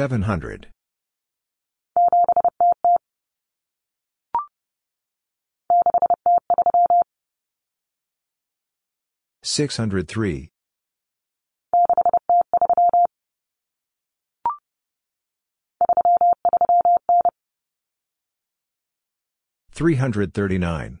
Seven hundred. Six hundred three. Three hundred thirty nine.